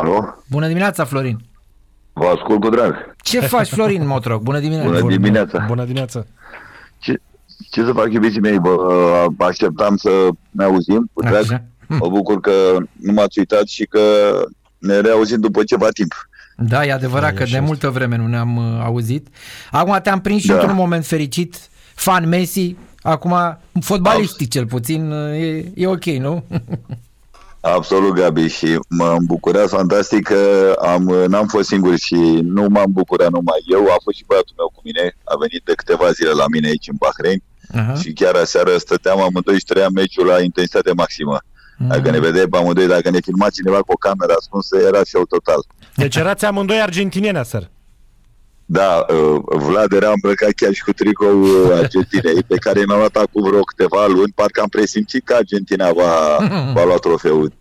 Alo? Bună dimineața, Florin. Vă ascult cu drag. Ce faci, Florin Motroc? Bună dimineața. Bună dimineața. Bună dimineața. Ce, ce să fac, iubiții mei? Bă, așteptam să ne auzim cu drag. Așa. Mă bucur că nu m-ați uitat și că ne reauzim după ceva timp. Da, e adevărat Da, că așa de este. multă vreme nu ne-am uh, auzit. Acum te-am prins și Da. într-un moment fericit, fan Messi, acum fotbalistic cel puțin, uh, e, e ok, nu? Absolut, Gabi, și m-am bucurat fantastic că am, n-am fost singur și nu m-am bucurat numai eu, a fost și băiatul meu cu mine, a venit de câteva zile la mine aici în Bahrein Aha. și chiar aseară stăteam amândoi și trăiam meciul la intensitate maximă. Mm. Dacă ne vedeai pe amândoi, dacă ne filma cineva cu o cameră ascunsă, era show total. Deci erați amândoi argentinieni, săr. Da, uh, Vlad era îmbrăcat chiar și cu tricou uh, Argentinei, pe care mi-am luat acum vreo câteva luni, parcă am presimțit că Argentina va, va lua trofeul.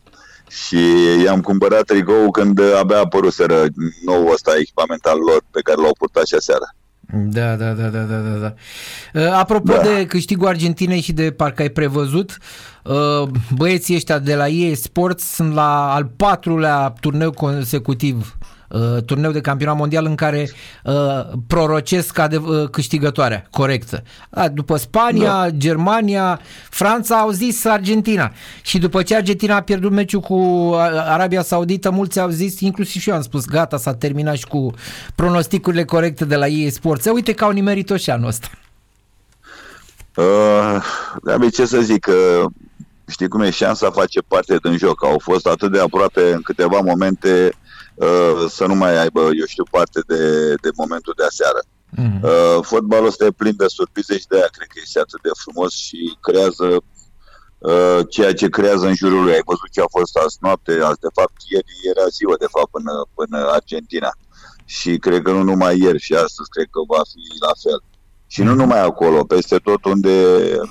Și i-am cumpărat tricou când uh, abia apăruseră nou ăsta echipament al lor pe care l-au purtat și aseară. Da, da, da, da, da, da, da. Uh, Apropo Da. de câștigul Argentinei și de parcă ai prevăzut, uh, băieții ăștia de la EA Sports sunt la al patrulea turneu consecutiv uh, turneu de campionat mondial în care uh, prorocesc adev- uh, câștigătoarea corectă. A, după Spania, da. Germania, Franța au zis Argentina. Și după ce Argentina a pierdut meciul cu A- Arabia Saudită, mulți au zis, inclusiv și eu am spus, gata, s-a terminat și cu pronosticurile corecte de la EA Sports. Uite că au nimerit-o și anul ăsta. Uh, Gabi, ce să zic, uh, știi cum e, șansa face parte din joc. Au fost atât de aproape în câteva momente uh, să nu mai aibă, eu știu, parte de, de momentul de aseară. Mm. Uh, fotbalul ăsta e plin de surprize și de aia cred că este atât de frumos și creează uh, ceea ce creează în jurul lui. Ai văzut ce a fost azi noapte, azi de fapt ieri era ziua de fapt până, până Argentina. Și cred că nu numai ieri și astăzi cred că va fi la fel. Și nu numai acolo, peste tot unde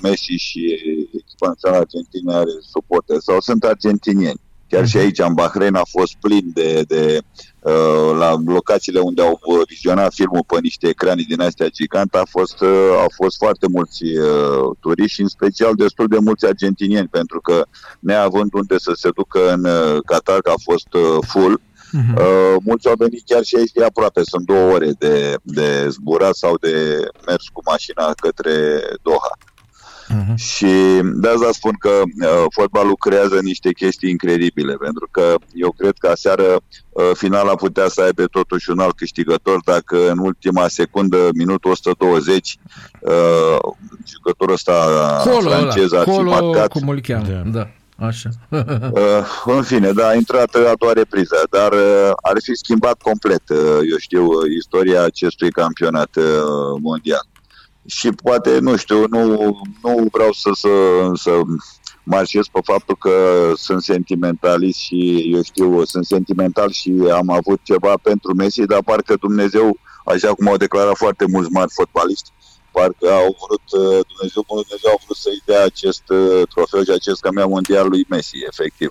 Messi și echipa națională Argentina are suporte sau sunt argentinieni. Chiar și aici, în Bahrain, a fost plin de, de uh, la locațiile unde au vizionat filmul pe niște ecrane din astea gigante, a fost, uh, au fost foarte mulți uh, turiști și în special destul de mulți argentinieni, pentru că neavând unde să se ducă în uh, Qatar, că a fost uh, full, Mhm. Uh, mulți au venit chiar și aici de aproape, sunt două ore de, de zburat sau de mers cu mașina către Doha. Mhm. Și de asta spun că uh, fotbalul creează niște chestii incredibile, pentru că eu cred că aseară uh, finala putea să aibă totuși un alt câștigător dacă în ultima secundă, minutul 120, uh, jucătorul ăsta Colo francez ăla, ar fi Colo marcat. cum îl cheamă. Da. Da, așa. Uh, în fine, da, a intrat a doua repriză, dar uh, ar fi schimbat complet, uh, eu știu, uh, istoria acestui campionat uh, mondial. Și poate, nu știu, nu, nu vreau să, să, să marșez pe faptul că sunt sentimentalist și, eu știu, sunt sentimental și am avut ceva pentru Messi, dar parcă Dumnezeu, așa cum au declarat foarte mulți mari fotbaliști, parcă au vrut, uh, Dumnezeu, Dumnezeu a vrut să-i dea acest uh, trofeu și acest campionat mondial lui Messi, efectiv.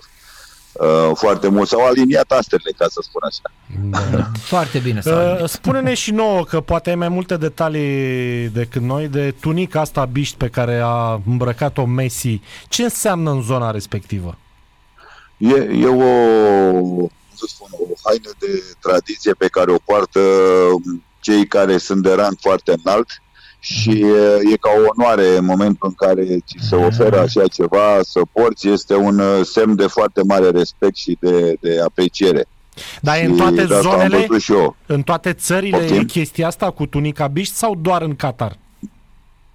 Uh, foarte mult s-au aliniat asterile, ca să spun așa. Foarte bine s-a Uh, spune-ne și nouă că poate ai mai multe detalii decât noi de tunica asta biști pe care a îmbrăcat-o Messi. Ce înseamnă în zona respectivă? E, e o, cum să spun, o haină de tradiție pe care o poartă cei care sunt de rang foarte înalt și e, e ca o onoare în momentul în care ți se oferă așa ceva să porți, este un uh, semn de foarte mare respect și de, de apreciere. Dar e Și în toate de asta am zonele, văzut și eu. în toate țările Poftim? e chestia asta cu tunica biști sau doar în Qatar?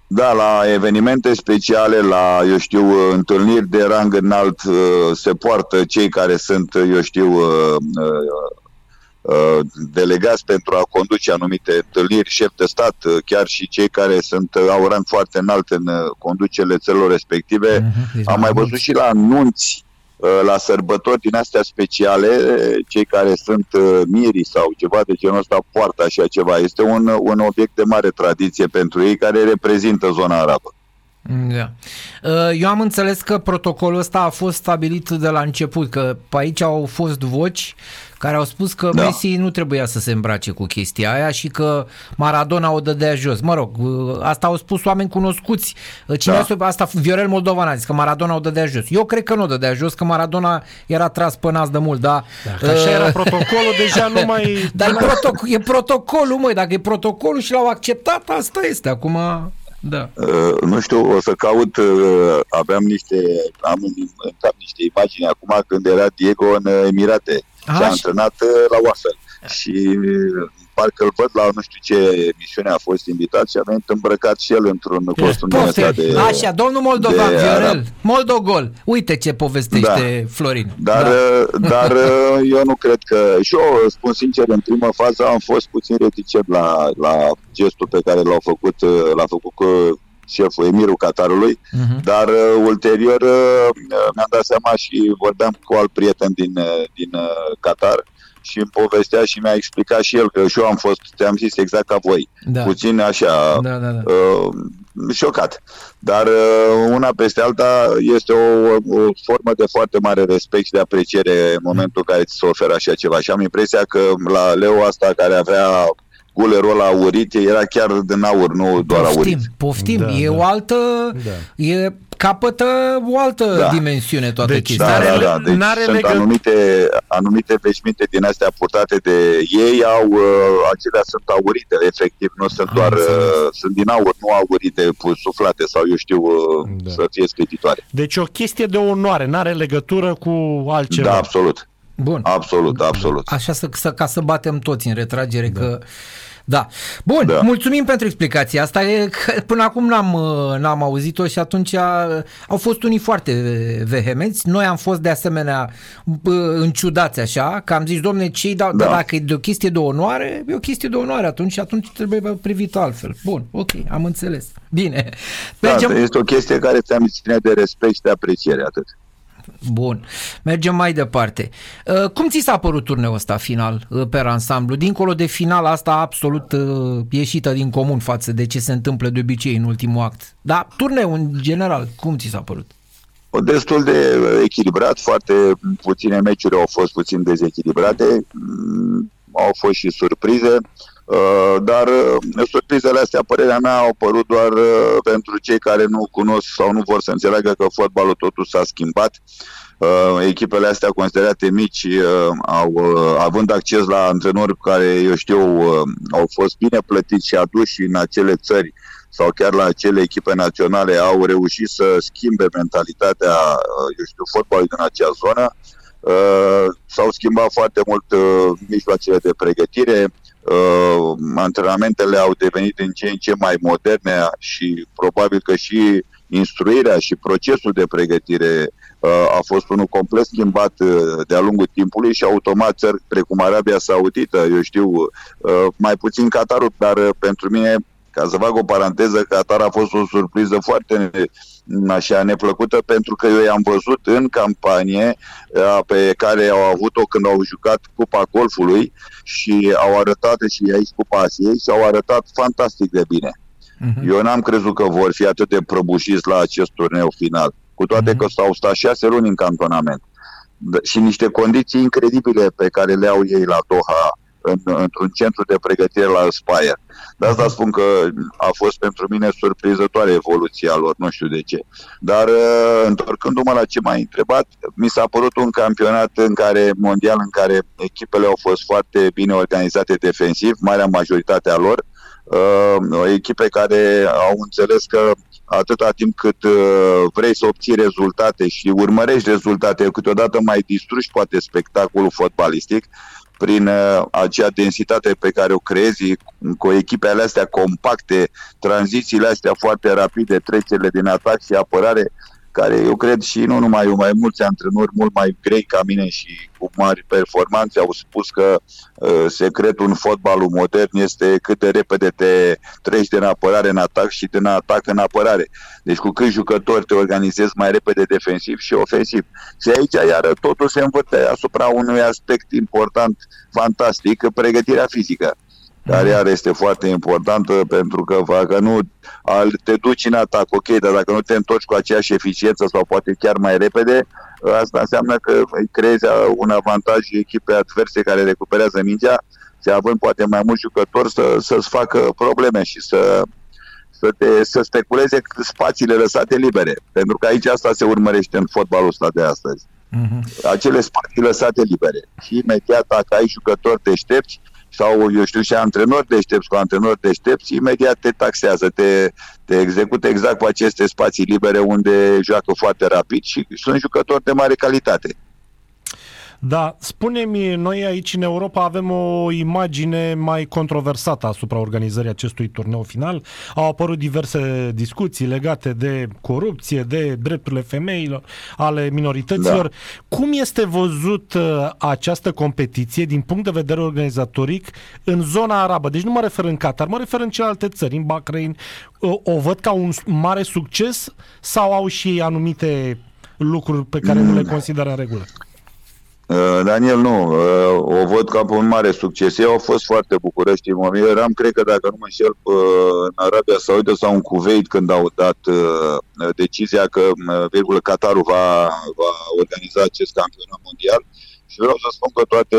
Da, la evenimente speciale, la, eu știu, întâlniri de rang înalt, uh, se poartă cei care sunt, eu știu, uh, uh, uh, delegați pentru a conduce anumite întâlniri, șef de stat, uh, chiar și cei care sunt, uh, au rang foarte înalt în uh, conducerile țărilor respective. Mhm, deci Am mai mulți. văzut și la anunți, uh, la sărbători din astea speciale, uh, cei care sunt uh, mirii sau ceva de genul ăsta poartă așa ceva. Este un, un obiect de mare tradiție pentru ei care reprezintă zona arabă. Da. Eu am înțeles că protocolul ăsta a fost stabilit de la început, că pe aici au fost voci care au spus că da. Messi nu trebuia să se îmbrace cu chestia aia și că Maradona o dădea jos. Mă rog, asta au spus oameni cunoscuți. Cine da. a asta Viorel Moldovan a zis că Maradona o dădea jos. Eu cred că nu o dădea jos, că Maradona era tras pe nas de mult, da? Dacă așa era protocolul, deja nu mai... Dar e, protoc- e protocolul, măi, dacă e protocolul și l-au acceptat, asta este. Acum... Da. Uh, nu știu, o să caut, uh, aveam niște, am în, în cap niște imagini acum când era Diego în Emirate și a antrenat uh, la Waffle. Și uh, parcă îl văd la nu știu ce emisiune a fost invitat și a venit îmbrăcat și el într-un costum de Așa, domnul Moldovan, Viorel, Moldogol. Uite ce povestește da. Florin. Dar, da. Uh, dar eu nu cred că... Și eu spun sincer, în prima fază am fost puțin reticent la, la gestul pe care l-au făcut, l-a făcut cu șeful emirul Qatarului, uh-huh. dar uh, ulterior uh, mi-am dat seama și vorbeam cu alt prieten din, uh, din uh, Qatar și îmi povestea și mi-a explicat și el că și eu am fost, te-am zis exact ca voi, da. puțin așa da, da, da. Uh, șocat. Dar uh, una peste alta este o, o formă de foarte mare respect și de apreciere în momentul în care ți se oferă așa ceva. Și am impresia că la Leo asta care avea gulerul ăla aurit era chiar din aur, nu doar poftim, aurit. Poftim, da, e da. o altă, da. e capătă o altă da. dimensiune toată deci, chestia. Da, da, da. Deci N-are sunt legă... anumite, anumite veșminte din astea purtate de ei, au, uh, acelea sunt aurite, efectiv, nu sunt Am doar, uh, sunt din aur, nu aurite, suflate sau eu știu uh, da. să fie scrititoare. Deci o chestie de onoare, n-are legătură cu altceva. Da, absolut. Bun. Absolut, absolut. Așa să, să, ca să batem toți în retragere da. că da. Bun, da. mulțumim pentru explicația asta. E, că până acum n-am, n-am auzit-o și atunci au fost unii foarte vehemenți. Noi am fost de asemenea înciudați așa, că am zis, domne, ce da, da. dacă e de o chestie de onoare, e o chestie de onoare atunci și atunci trebuie privit altfel. Bun, ok, am înțeles. Bine. Da, Mergem... este o chestie care ți-am ține de respect și de apreciere, atât. Bun. Mergem mai departe. Uh, cum ți s-a părut turneul ăsta final uh, pe ansamblu? Dincolo de final asta absolut uh, ieșită din comun față de ce se întâmplă de obicei în ultimul act. Dar turneul în general, cum ți s-a părut? Destul de echilibrat, foarte puține meciuri au fost puțin dezechilibrate, mm, au fost și surprize. Uh, dar uh, surprizele astea, părerea mea, au apărut doar uh, pentru cei care nu cunosc sau nu vor să înțeleagă că fotbalul totul s-a schimbat. Echipele astea considerate mici au, având acces la antrenori care, eu știu, au fost bine plătiți și aduși în acele țări sau chiar la acele echipe naționale au reușit să schimbe mentalitatea, eu știu, fotbalului din acea zonă. S-au schimbat foarte mult mijloacele de pregătire, uh, antrenamentele au devenit în ce în ce mai moderne și probabil că și instruirea și procesul de pregătire uh, a fost unul complet schimbat uh, de-a lungul timpului și automat țări precum Arabia Saudită, eu știu, uh, mai puțin Qatarul, dar uh, pentru mine ca să fac o paranteză, Qatar a fost o surpriză foarte așa neplăcută pentru că eu i-am văzut în campanie pe care au avut-o când au jucat Cupa Golfului și au arătat și aici Cupa Asiei și au arătat fantastic de bine. Uh-huh. Eu n-am crezut că vor fi atât de prăbușiți la acest turneu final, cu toate uh-huh. că s-au stat șase luni în cantonament și niște condiții incredibile pe care le au ei la Doha în, într-un centru de pregătire la Spire. De asta spun că a fost pentru mine surprizătoare evoluția lor, nu știu de ce. Dar uh, întorcându-mă la ce m-ai întrebat, mi s-a părut un campionat în care, mondial în care echipele au fost foarte bine organizate defensiv, marea majoritate a lor, uh, echipe care au înțeles că atâta timp cât uh, vrei să obții rezultate și urmărești rezultate, câteodată mai distrugi poate spectacolul fotbalistic, prin uh, acea densitate pe care o creezi cu echipele astea compacte, tranzițiile astea foarte rapide, trecerile din atac și apărare, care eu cred și nu numai eu, mai mulți antrenori mult mai grei ca mine și cu mari performanțe au spus că uh, secretul în fotbalul modern este cât de repede te treci din apărare în atac și din atac în apărare. Deci cu cât jucători te organizezi mai repede defensiv și ofensiv. Și aici iară totul se învârte asupra unui aspect important, fantastic, pregătirea fizică care iar este foarte importantă pentru că dacă nu te duci în atac, ok, dar dacă nu te întorci cu aceeași eficiență sau poate chiar mai repede, asta înseamnă că îi creezi un avantaj echipei adverse care recuperează mingea și având poate mai mulți jucători să, să-ți facă probleme și să, să, te, să speculeze spațiile lăsate libere. Pentru că aici asta se urmărește în fotbalul ăsta de astăzi. Uh-huh. Acele spații lăsate libere. Și imediat dacă ai jucători deștepți, sau, eu știu, și antrenori deștepți cu antrenori deștepți, imediat te taxează, te, te execută exact cu aceste spații libere unde joacă foarte rapid și sunt jucători de mare calitate. Da, spune-mi, noi aici în Europa avem o imagine mai controversată asupra organizării acestui turneu final. Au apărut diverse discuții legate de corupție, de drepturile femeilor, ale minorităților. Da. Cum este văzut uh, această competiție din punct de vedere organizatoric în zona arabă? Deci nu mă refer în Qatar, mă refer în celelalte țări, în Bahrain. O, o văd ca un mare succes sau au și ei anumite lucruri pe care mm. nu le consideră în regulă? Uh, Daniel, nu, uh, o văd ca pe un mare succes. Eu au fost foarte bucuroși. Eu eram, cred că dacă nu mă înșel, în Arabia Saudită sau în Kuwait când au dat uh, decizia că, virgulă, Qatarul va, va organiza acest campionat mondial. Și vreau să spun că toate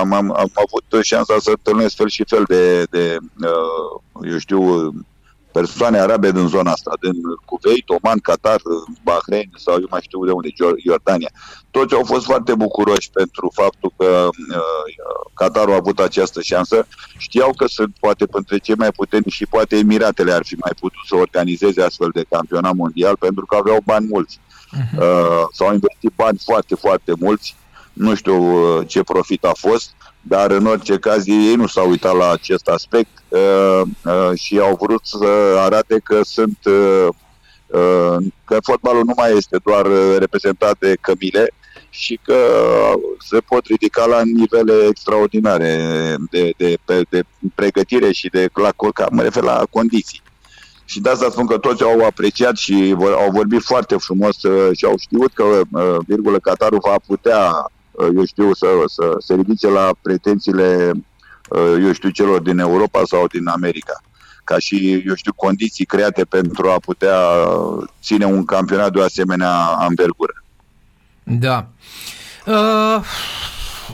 am, am, am avut șansa să întâlnesc fel și fel de, de eu știu, persoane arabe din zona asta, din Kuwait, Oman, Qatar, Bahrain sau eu mai știu de unde, Iordania. Toți au fost foarte bucuroși pentru faptul că uh, Qatarul a avut această șansă. Știau că sunt poate între cei mai puternici și poate Emiratele ar fi mai putut să organizeze astfel de campionat mondial pentru că aveau bani mulți. Uh-huh. Uh, s-au investit bani foarte, foarte mulți. Nu știu uh, ce profit a fost dar în orice caz ei nu s-au uitat la acest aspect uh, uh, și au vrut să arate că sunt uh, uh, că fotbalul nu mai este doar reprezentat de cămile și că se pot ridica la nivele extraordinare de, de, de, de pregătire și de la, mă refer la condiții. Și de asta spun că toți au apreciat și au vorbit foarte frumos uh, și au știut că, uh, virgulă, Qatarul va putea Uh, eu știu, să, să se ridice la pretențiile, uh, eu știu, celor din Europa sau din America ca și, eu știu, condiții create pentru a putea ține un campionat de o asemenea anvergură. Da. Uh,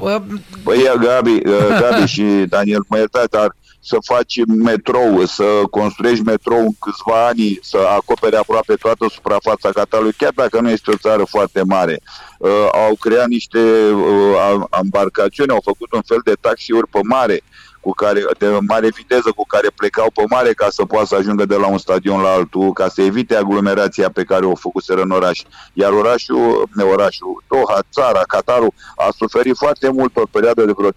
uh... Băi, Gabi, uh, Gabi și Daniel, mă iertați, dar să faci metrou, să construiești metrou în câțiva ani, să acopere aproape toată suprafața Catalului, chiar dacă nu este o țară foarte mare. Uh, au creat niște uh, embarcațiuni, au făcut un fel de taxiuri pe mare, cu care, de mare viteză cu care plecau pe mare ca să poată să ajungă de la un stadion la altul, ca să evite aglomerația pe care o făcuseră în oraș. Iar orașul, ne orașul Doha, țara, Qatarul, a suferit foarte mult o perioadă de vreo 3-4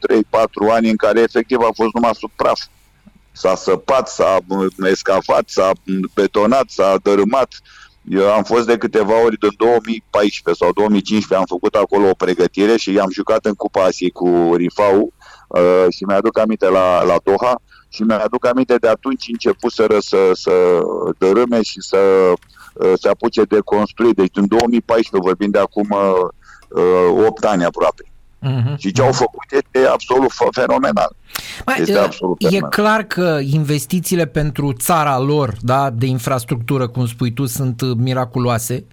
ani în care efectiv a fost numai sub praf s-a săpat, s-a escafat, s-a betonat, s-a dărâmat. Eu am fost de câteva ori în 2014 sau 2015, am făcut acolo o pregătire și am jucat în Cupa Asiei cu Rifau uh, și mi-aduc aminte la, la Doha și mi-aduc aminte de atunci începuseră să, să dărâme și să uh, se apuce de construit. Deci în 2014 vorbim de acum uh, 8 ani aproape. Uh-huh. Și ce au făcut este absolut fenomenal. Mai, este uh, absolut e clar că investițiile pentru țara lor da, de infrastructură, cum spui tu, sunt uh, miraculoase.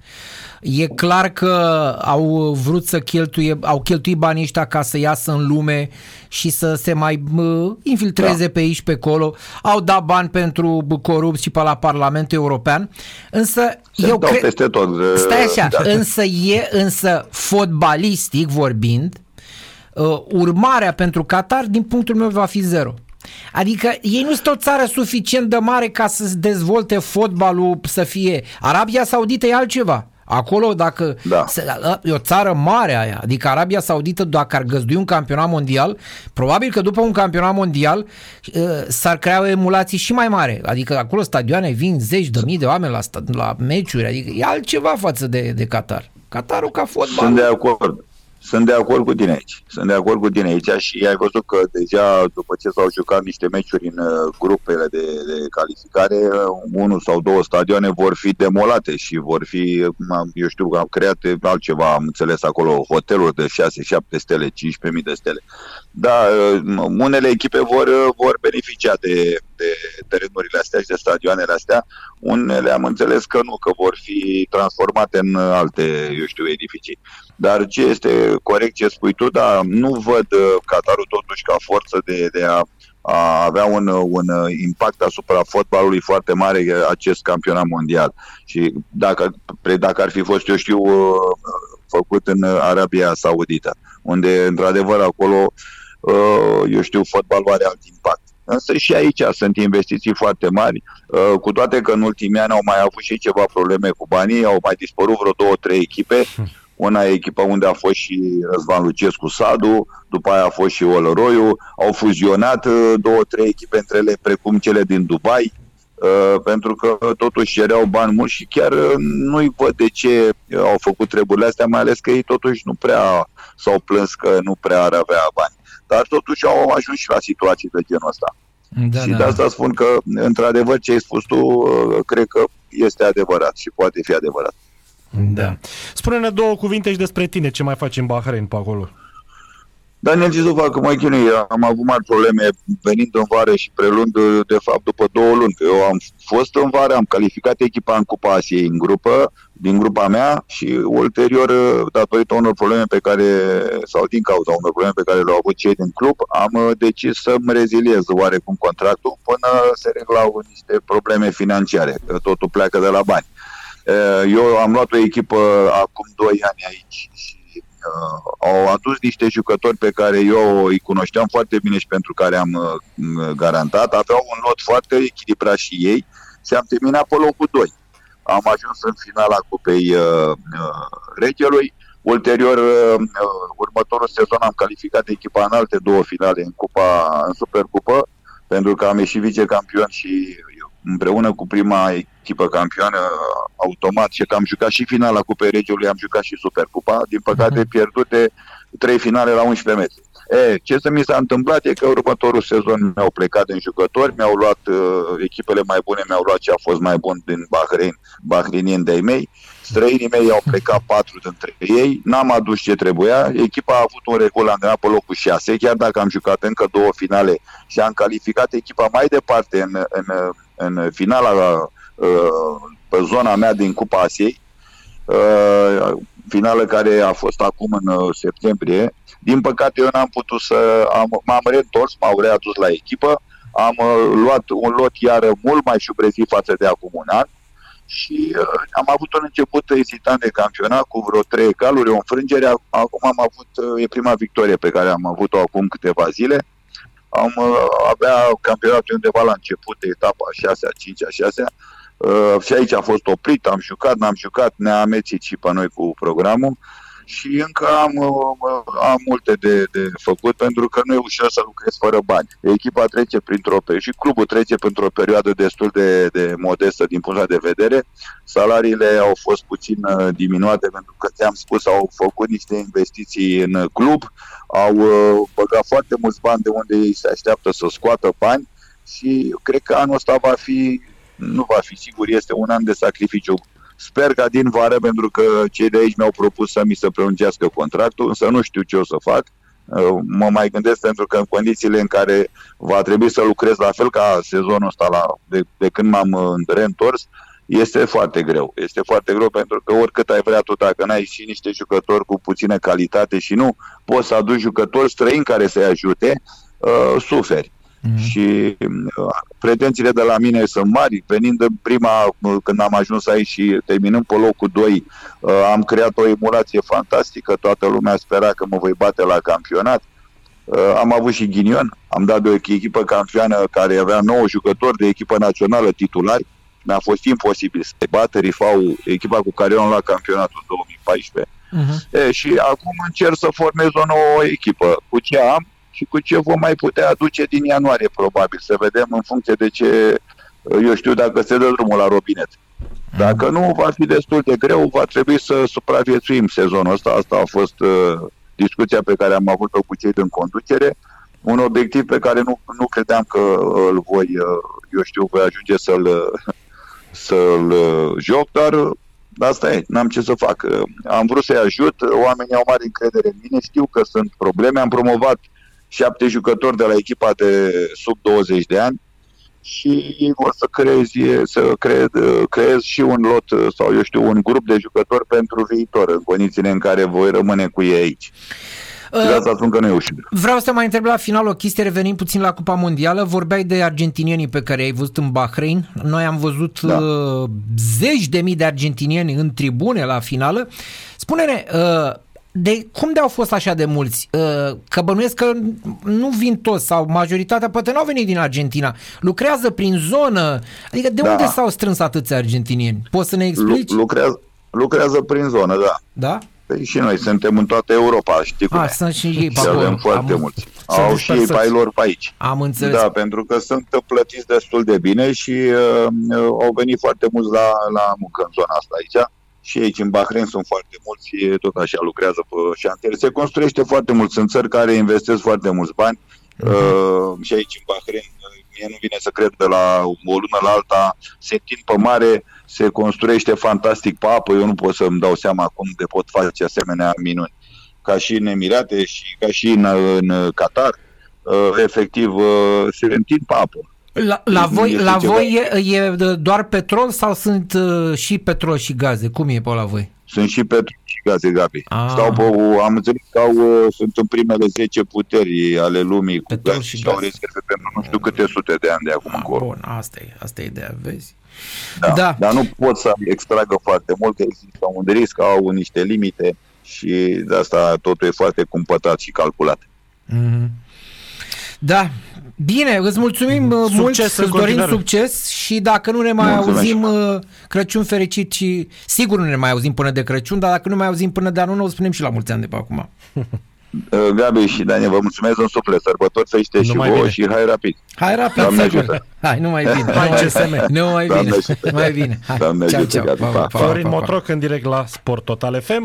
E clar că au vrut să cheltuie, au cheltuit banii ăștia ca să iasă în lume și să se mai uh, infiltreze da. pe aici pe acolo. Au dat bani pentru corupți și pe la Parlamentul European. Însă se eu cred... peste tot. Stai așa, da. însă e însă fotbalistic vorbind, uh, urmarea pentru Qatar, din punctul meu, va fi zero. Adică ei nu sunt o țară suficient de mare ca să dezvolte fotbalul să fie. Arabia Saudită e altceva. Acolo, dacă da. e o țară mare aia, adică Arabia Saudită, dacă ar găzdui un campionat mondial, probabil că după un campionat mondial uh, s-ar crea o emulație și mai mare. Adică acolo stadioane vin zeci de mii de oameni la, la meciuri, adică e altceva față de, de Qatar. Qatarul ca fotbal. Sunt de acord. Sunt de acord cu tine aici. Sunt de acord cu tine aici și ai văzut că deja după ce s-au jucat niște meciuri în uh, grupele de, de calificare, uh, unul sau două stadioane vor fi demolate și vor fi, eu știu, am creat altceva, am înțeles acolo, hoteluri de 6-7 stele, 15.000 de stele. Da, uh, unele echipe vor, vor beneficia de, de terenurile astea și de stadioanele astea. Unele am înțeles că nu, că vor fi transformate în alte, eu știu, edificii. Dar ce este corect ce spui tu, dar nu văd uh, Qatarul totuși ca forță de, de a, a avea un, un impact asupra fotbalului foarte mare acest campionat mondial. Și dacă, dacă ar fi fost, eu știu, uh, făcut în Arabia Saudită, unde într-adevăr acolo, uh, eu știu, fotbalul are alt impact. Însă și aici sunt investiții foarte mari, cu toate că în ultimii ani au mai avut și ceva probleme cu banii, au mai dispărut vreo două, trei echipe, una e echipa unde a fost și Răzvan Lucescu Sadu, după aia a fost și Olăroiu, au fuzionat uh, două, trei echipe între ele, precum cele din Dubai, uh, pentru că totuși cereau bani mulți și chiar uh, nu-i văd de ce au făcut treburile astea, mai ales că ei totuși nu prea s-au plâns că nu prea ar avea bani. Dar totuși au ajuns și la situații de genul ăsta. Da, și da. de asta spun că, într-adevăr, ce ai spus tu, cred că este adevărat și poate fi adevărat. Da. Spune-ne două cuvinte și despre tine, ce mai faci în Bahrain pe acolo. Daniel ce să fac, mă chinui, am avut mari probleme venind în vară și prelund, de fapt, după două luni. Eu am fost în vară, am calificat echipa în Cupa Asiei în grupă, din grupa mea și ulterior, datorită unor probleme pe care, sau din cauza unor probleme pe care le-au avut cei din club, am decis să-mi reziliez oarecum contractul până se reglau niște probleme financiare. Totul pleacă de la bani. Eh, eu am luat o echipă acum 2 ani aici și uh, au adus niște jucători pe care eu îi cunoșteam foarte bine și pentru care am uh, garantat. Aveau un lot foarte echilibrat și ei și am terminat pe locul 2. Am ajuns în finala Cupei uh, uh, Regelui. Ulterior, uh, următorul sezon am calificat echipa în alte două finale în Cupa, în Supercupă, pentru că am ieșit vicecampion și împreună cu prima echipă campioană automat și că am jucat și finala Cupei Regiului, am jucat și Supercupa, din păcate uh-huh. pierdute trei finale la 11 metri. E, ce să mi s-a întâmplat e că următorul sezon mi-au plecat în jucători, mi-au luat uh, echipele mai bune, mi-au luat ce a fost mai bun din Bahrein, Bahreinieni de-ai mei. Străinii mei au plecat patru dintre ei, n-am adus ce trebuia, echipa a avut un recul antrenat pe locul 6, chiar dacă am jucat încă două finale și am calificat echipa mai departe în, în, în finala uh, pe zona mea din Cupa Asiei, uh, finală care a fost acum în uh, septembrie. Din păcate eu n-am putut să... Am, m-am reîntors, m-au readus la echipă, am luat un lot iar mult mai șubrezit față de acum un an și uh, am avut un început ezitant de campionat cu vreo trei caluri, o înfrângere. Acum am avut, uh, e prima victorie pe care am avut-o acum câteva zile. Am uh, avea campionatul undeva la început de etapa a 6 a 5 a 6 uh, și aici a fost oprit, am jucat, n-am jucat, ne-a amețit și pe noi cu programul. Uh, și încă am, uh, am multe de, de făcut pentru că nu e ușor să lucrezi fără bani. Echipa trece printr-o și clubul trece printr-o perioadă destul de, de modestă din punctul de vedere. Salariile au fost puțin uh, diminuate pentru că ți-am spus, au făcut niște investiții în club, au uh, băgat foarte mulți bani de unde ei se așteaptă să scoată bani și cred că anul ăsta va fi nu va fi sigur, este un an de sacrificiu Sper ca din vară, pentru că cei de aici mi-au propus să mi se prelungească contractul, însă nu știu ce o să fac. Uh, mă mai gândesc pentru că în condițiile în care va trebui să lucrez la fel ca sezonul ăsta la, de, de când m-am uh, reîntors, este foarte greu. Este foarte greu pentru că oricât ai vrea tu, dacă n-ai și niște jucători cu puțină calitate și nu poți să aduci jucători străini care să-i ajute, uh, suferi. Mm-hmm. Și uh, pretențiile de la mine sunt mari. Venind în prima, uh, când am ajuns aici și terminând pe locul 2, uh, am creat o emulație fantastică. Toată lumea spera că mă voi bate la campionat. Am avut și ghinion. Am dat de o echipă campioană care avea 9 jucători de echipă națională titulari. Mi-a fost imposibil să bată Rifau, echipa cu care eu am luat campionatul 2014. Uh-huh. E, și acum încerc să formez o nouă echipă. Cu ce am, și cu ce vom mai putea aduce din ianuarie, probabil, să vedem în funcție de ce, eu știu, dacă se dă drumul la robinet. Dacă nu, va fi destul de greu, va trebui să supraviețuim sezonul ăsta. Asta a fost uh, discuția pe care am avut-o cu cei din conducere, un obiectiv pe care nu, nu credeam că îl voi, eu știu, voi ajunge să-l, să-l joc, dar asta e, n-am ce să fac. Am vrut să-i ajut, oamenii au mare încredere în mine, știu că sunt probleme, am promovat șapte jucători de la echipa de sub 20 de ani, și ei vor să creezi, să cre, creez și un lot sau eu știu un grup de jucători pentru viitor, în condițiile în care voi rămâne cu ei aici. Uh, de asta spun că nu e ușor. Vreau să te mai întreb la final o chestie, revenim puțin la Cupa Mondială. Vorbeai de argentinienii pe care ai văzut în Bahrain. Noi am văzut da. uh, zeci de mii de argentinieni în tribune la finală. Spune-ne, uh, de cum de au fost așa de mulți? Uh, că bănuiesc că nu vin toți sau majoritatea poate nu au venit din Argentina. Lucrează prin zonă. Adică de da. unde s-au strâns atâția argentinieni? Poți să ne explici? Lucrează, lucrează prin zonă, da. Da? Păi și noi suntem în toată Europa, știi cum A, sunt și ei pe acolo. avem foarte am, mulți. Au și ei pe lor pe aici. Am înțeles. Da, pentru că sunt plătiți destul de bine și uh, au venit foarte mulți la, la muncă în zona asta aici și aici în Bahrain sunt foarte mulți, tot așa lucrează pe șantier. Se construiește foarte mult, sunt țări care investesc foarte mulți bani uh-huh. uh, și aici în Bahrain, mie nu vine să cred de la o lună la alta, se întind pe mare, se construiește fantastic pe apă, eu nu pot să-mi dau seama cum de pot face asemenea minuni. Ca și în Emirate și ca și în, în Qatar, uh, efectiv uh, se întind pe apă. La, la voi, la voi e, e doar petrol sau sunt uh, și petrol și gaze? Cum e pe la voi? Sunt și petrol și gaze, Gabi. Ah. Stau pe, am înțeles că au, uh, sunt în primele 10 puteri ale lumii petrol cu gaze și, și au rezerve pentru nu știu câte sute de ani de acum ah, încolo. Bun, asta e, asta e ideea, vezi? Da, da. Dar nu pot să extragă foarte mult, că există un risc, au niște limite și de asta totul e foarte cumpătat și calculat. Mm-hmm. Da, Bine, îți mulțumim uh, succes mult, îți dorim succes și dacă nu ne mai Mulțumesc. auzim uh, Crăciun fericit și sigur nu ne mai auzim până de Crăciun, dar dacă nu mai auzim până de anul nou, spunem și la mulți ani de pe acum. Uh, Gabi și Daniel, vă mulțumesc în suflet, sărbători să știți și vouă și hai rapid. Hai rapid, Doamne ajută. Hai, nu mai bine. Hai CSM. Nu mai bine. Mai bine. Hai, Doamne ceau, ajută, ceau. Florin Motroc în direct la Sport Total FM.